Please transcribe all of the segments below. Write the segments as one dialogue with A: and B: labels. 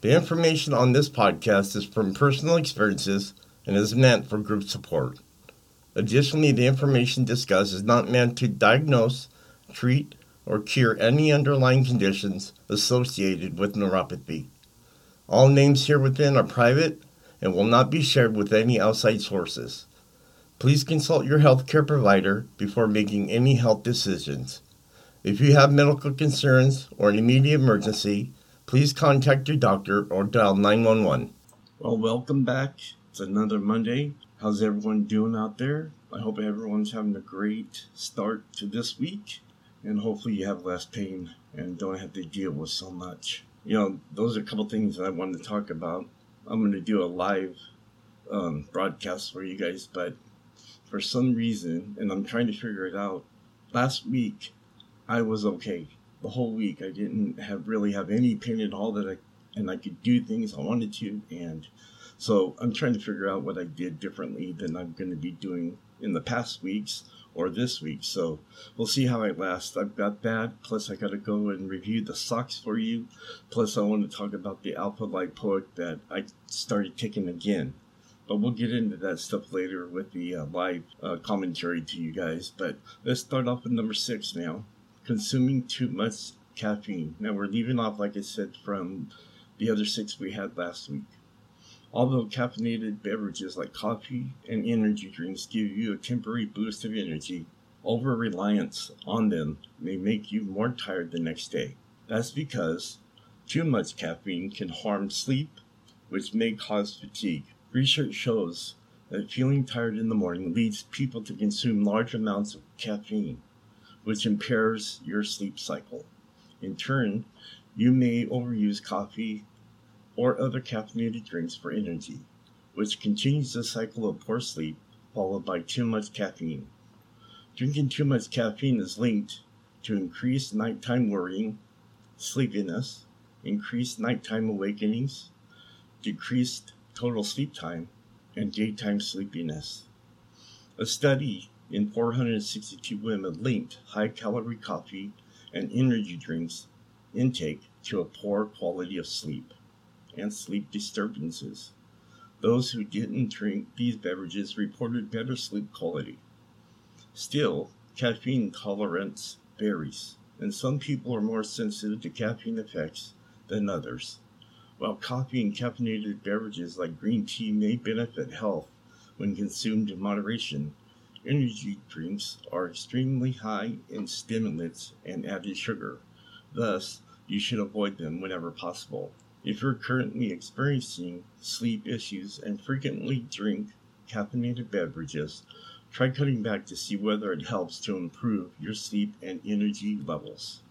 A: The information on this podcast is from personal experiences and is meant for group support. Additionally, the information discussed is not meant to diagnose, treat, or cure any underlying conditions associated with neuropathy. All names here within are private and will not be shared with any outside sources. Please consult your healthcare provider before making any health decisions. If you have medical concerns or an immediate emergency, please contact your doctor or dial 911. Well, welcome back. It's another Monday. How's everyone doing out there? I hope everyone's having a great start to this week, and hopefully, you have less pain and don't have to deal with so much. You know, those are a couple things that I wanted to talk about. I'm going to do a live um, broadcast for you guys, but for some reason, and I'm trying to figure it out, last week I was okay the whole week. I didn't have really have any pain at all that I and I could do things I wanted to and so I'm trying to figure out what I did differently than I'm going to be doing in the past weeks or this week. So we'll see how I last. I've got that. Plus, I got to go and review the socks for you. Plus, I want to talk about the alpha Light lipoic that I started taking again. But we'll get into that stuff later with the uh, live uh, commentary to you guys. But let's start off with number six now consuming too much caffeine. Now we're leaving off, like I said, from the other six we had last week. Although caffeinated beverages like coffee and energy drinks give you a temporary boost of energy, over reliance on them may make you more tired the next day. That's because too much caffeine can harm sleep, which may cause fatigue. Research shows that feeling tired in the morning leads people to consume large amounts of caffeine which impairs your sleep cycle. In turn, you may overuse coffee or other caffeinated drinks for energy, which continues the cycle of poor sleep followed by too much caffeine. Drinking too much caffeine is linked to increased nighttime worrying, sleepiness, increased nighttime awakenings, decreased total sleep time, and daytime sleepiness. A study in 462 women linked high calorie coffee and energy drinks intake to a poor quality of sleep and sleep disturbances. Those who didn't drink these beverages reported better sleep quality. Still, caffeine tolerance varies, and some people are more sensitive to caffeine effects than others. While coffee and caffeinated beverages like green tea may benefit health when consumed in moderation, Energy drinks are extremely high in stimulants and added sugar. Thus, you should avoid them whenever possible. If you're currently experiencing sleep issues and frequently drink caffeinated beverages, try cutting back to see whether it helps to improve your sleep and energy levels.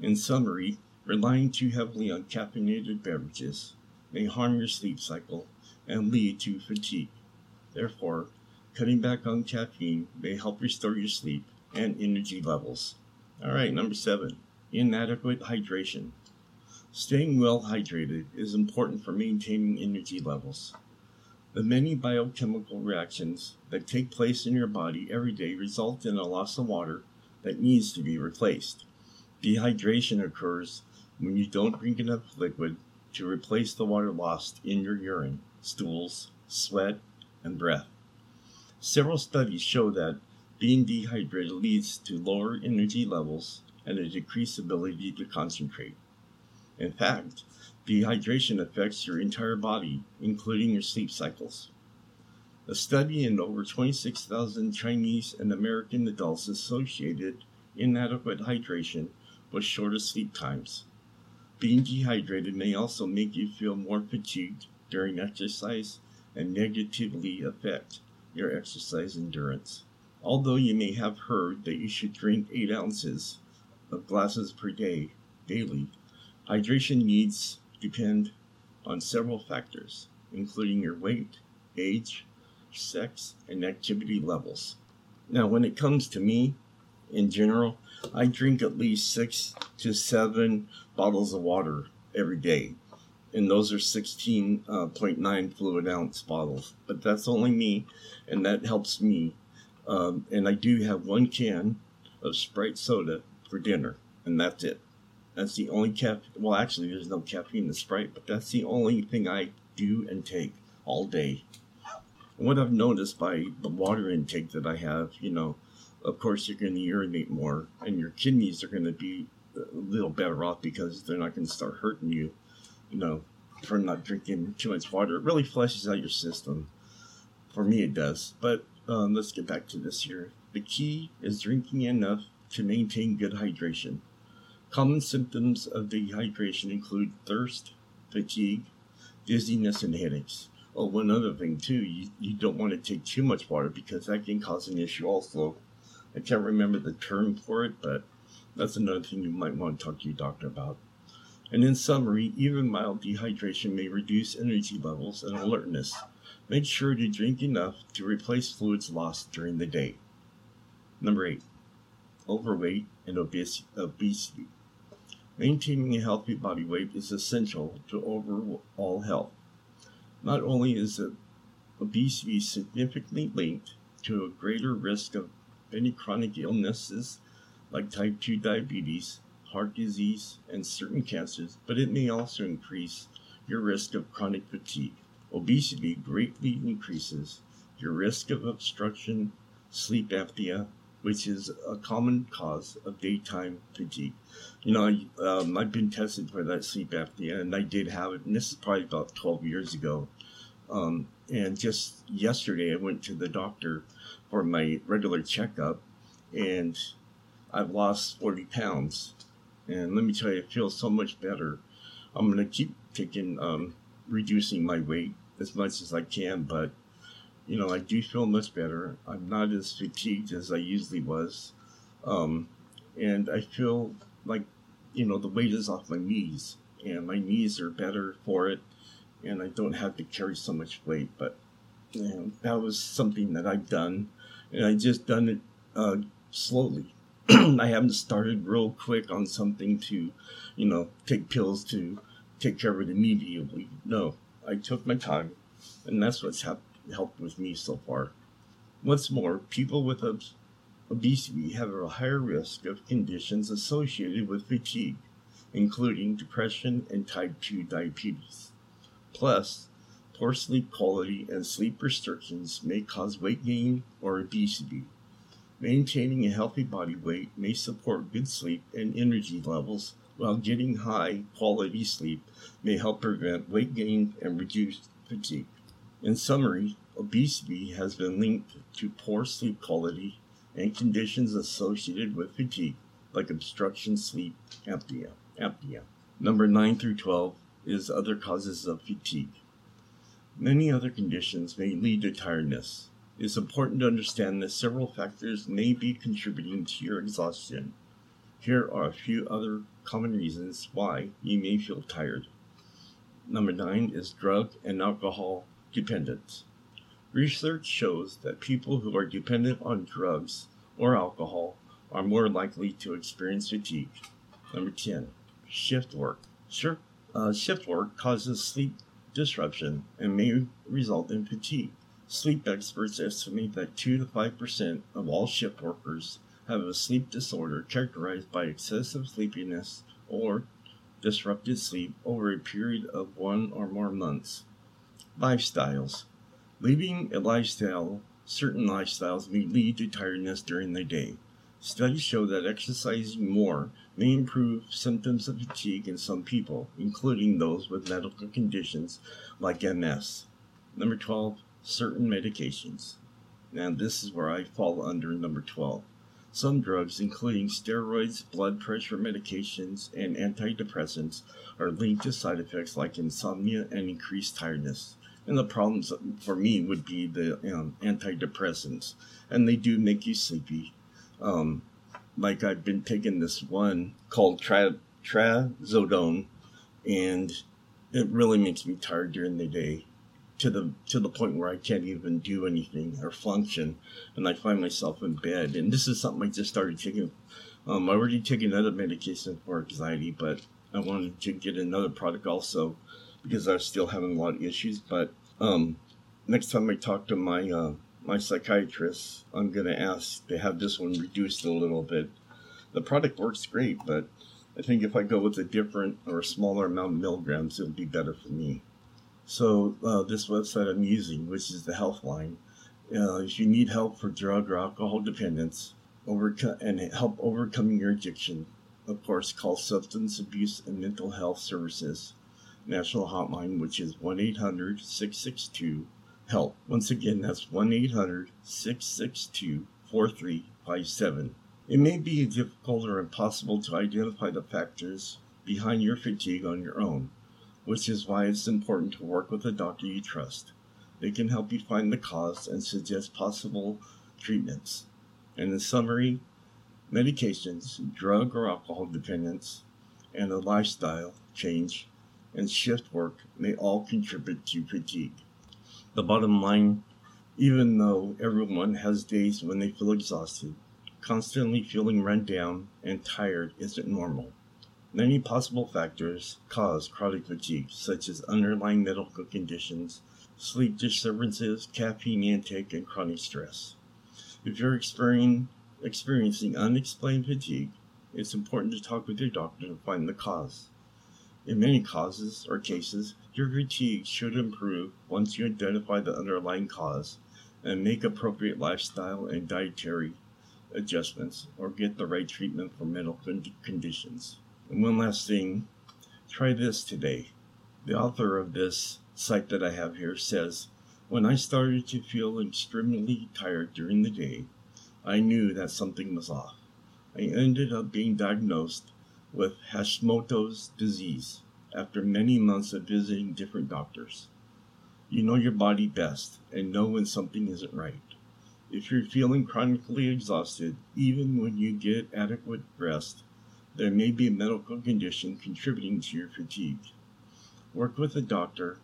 A: In summary, relying too heavily on caffeinated beverages may harm your sleep cycle and lead to fatigue. Therefore, Cutting back on caffeine may help restore your sleep and energy levels. All right, number seven, inadequate hydration. Staying well hydrated is important for maintaining energy levels. The many biochemical reactions that take place in your body every day result in a loss of water that needs to be replaced. Dehydration occurs when you don't drink enough liquid to replace the water lost in your urine, stools, sweat, and breath. Several studies show that being dehydrated leads to lower energy levels and a decreased ability to concentrate. In fact, dehydration affects your entire body, including your sleep cycles. A study in over 26,000 Chinese and American adults associated inadequate hydration with shorter sleep times. Being dehydrated may also make you feel more fatigued during exercise and negatively affect your exercise endurance. Although you may have heard that you should drink 8 ounces of glasses per day daily, hydration needs depend on several factors, including your weight, age, sex, and activity levels. Now, when it comes to me, in general, I drink at least six to seven bottles of water every day. And those are 16.9 uh, fluid ounce bottles. But that's only me, and that helps me. Um, and I do have one can of Sprite soda for dinner, and that's it. That's the only cap. Well, actually, there's no caffeine in the Sprite, but that's the only thing I do and take all day. And what I've noticed by the water intake that I have, you know, of course you're going to urinate more, and your kidneys are going to be a little better off because they're not going to start hurting you, you know, for not drinking too much water. It really flushes out your system. For me, it does. But um, let's get back to this here. The key is drinking enough to maintain good hydration. Common symptoms of dehydration include thirst, fatigue, dizziness, and headaches. Oh, one other thing too, you, you don't want to take too much water because that can cause an issue also. I can't remember the term for it, but that's another thing you might want to talk to your doctor about. And in summary, even mild dehydration may reduce energy levels and alertness. Make sure to drink enough to replace fluids lost during the day. Number eight, overweight and obesity. Maintaining a healthy body weight is essential to overall health. Not only is obesity significantly linked to a greater risk of many chronic illnesses like type 2 diabetes, heart disease, and certain cancers, but it may also increase your risk of chronic fatigue. Obesity greatly increases your risk of obstruction, sleep apnea, which is a common cause of daytime fatigue. You know, um, I've been tested for that sleep apnea, and I did have it, and this is probably about 12 years ago. Um, and just yesterday, I went to the doctor for my regular checkup, and I've lost 40 pounds. And let me tell you, I feel so much better. I'm going to keep taking, um, reducing my weight as much as I can, but you know, I do feel much better. I'm not as fatigued as I usually was. Um, and I feel like, you know, the weight is off my knees and my knees are better for it. And I don't have to carry so much weight. But you know, that was something that I've done. And I just done it uh, slowly. I haven't started real quick on something to, you know, take pills to take care of it immediately. No, I took my time. And that's what's happened helped with me so far. What's more, people with obesity have a higher risk of conditions associated with fatigue, including depression and type 2 diabetes. Plus, poor sleep quality and sleep restrictions may cause weight gain or obesity. Maintaining a healthy body weight may support good sleep and energy levels, while getting high quality sleep may help prevent weight gain and reduce fatigue. In summary, obesity has been linked to poor sleep quality and conditions associated with fatigue, like obstruction sleep apnea. apnea. Number 9 through 12 is other causes of fatigue. Many other conditions may lead to tiredness. It is important to understand that several factors may be contributing to your exhaustion. Here are a few other common reasons why you may feel tired. Number 9 is drug and alcohol dependence. Research shows that people who are dependent on drugs or alcohol are more likely to experience fatigue. Number 10, shift work. Sure, uh, shift work causes sleep disruption and may result in fatigue. Sleep experts estimate that 2 to 5% of all shift workers have a sleep disorder characterized by excessive sleepiness or disrupted sleep over a period of one or more months. Lifestyles. Leading a lifestyle, certain lifestyles may lead to tiredness during the day. Studies show that exercising more may improve symptoms of fatigue in some people, including those with medical conditions like MS. Number 12, certain medications. Now, this is where I fall under number 12. Some drugs, including steroids, blood pressure medications, and antidepressants, are linked to side effects like insomnia and increased tiredness. And the problems for me would be the um, antidepressants, and they do make you sleepy. Um, like I've been taking this one called tra- trazodone, and it really makes me tired during the day to the to the point where I can't even do anything or function, and I find myself in bed. And this is something I just started taking. Um, I already taken another medication for anxiety, but I wanted to get another product also because I was still having a lot of issues. But um, next time I talk to my uh, my psychiatrist, I'm gonna ask to have this one reduced a little bit. The product works great, but I think if I go with a different or a smaller amount of milligrams, it'll be better for me. So uh, this website I'm using, which is the Healthline, uh, if you need help for drug or alcohol dependence, and help overcoming your addiction, of course, call Substance Abuse and Mental Health Services National Hotline, which is 1 800 662 HELP. Once again, that's 1 800 662 4357. It may be difficult or impossible to identify the factors behind your fatigue on your own which is why it's important to work with a doctor you trust. They can help you find the cause and suggest possible treatments. And in summary, medications, drug or alcohol dependence, and a lifestyle change and shift work may all contribute to fatigue. The bottom line even though everyone has days when they feel exhausted, constantly feeling run down and tired isn't normal. Many possible factors cause chronic fatigue, such as underlying medical conditions, sleep disturbances, caffeine intake, and chronic stress. If you're experiencing unexplained fatigue, it's important to talk with your doctor to find the cause. In many causes or cases, your fatigue should improve once you identify the underlying cause and make appropriate lifestyle and dietary adjustments or get the right treatment for medical conditions. And one last thing try this today. The author of this site that I have here says, When I started to feel extremely tired during the day, I knew that something was off. I ended up being diagnosed with Hashimoto's disease after many months of visiting different doctors. You know your body best and know when something isn't right. If you're feeling chronically exhausted, even when you get adequate rest, there may be a medical condition contributing to your fatigue. Work with a doctor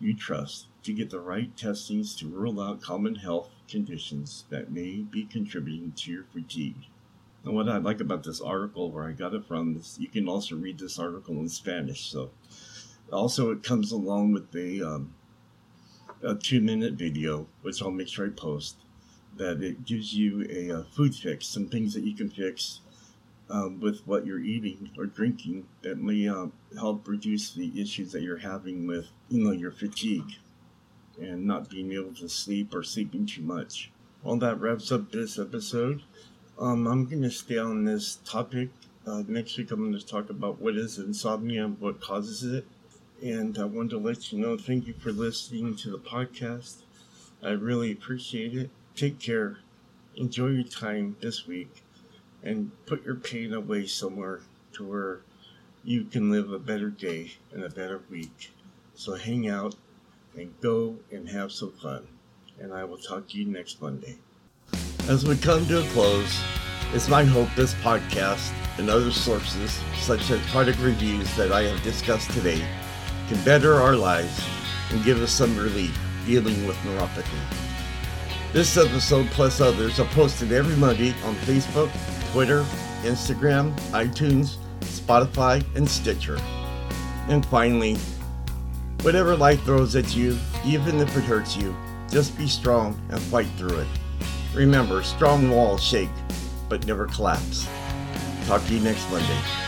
A: you trust to get the right testings to rule out common health conditions that may be contributing to your fatigue. And what I like about this article, where I got it from, is you can also read this article in Spanish. So, also it comes along with a um, a two minute video, which I'll make sure I post. That it gives you a, a food fix, some things that you can fix um, with what you're eating or drinking that may uh, help reduce the issues that you're having with you know your fatigue and not being able to sleep or sleeping too much. Well, that wraps up this episode. Um, I'm going to stay on this topic. Uh, next week, I'm going to talk about what is insomnia and what causes it. And I wanted to let you know thank you for listening to the podcast. I really appreciate it. Take care. Enjoy your time this week and put your pain away somewhere to where you can live a better day and a better week. So hang out and go and have some fun. And I will talk to you next Monday. As we come to a close, it's my hope this podcast and other sources, such as product reviews that I have discussed today, can better our lives and give us some relief dealing with neuropathy. This episode, plus others, are posted every Monday on Facebook, Twitter, Instagram, iTunes, Spotify, and Stitcher. And finally, whatever life throws at you, even if it hurts you, just be strong and fight through it. Remember, strong walls shake, but never collapse. Talk to you next Monday.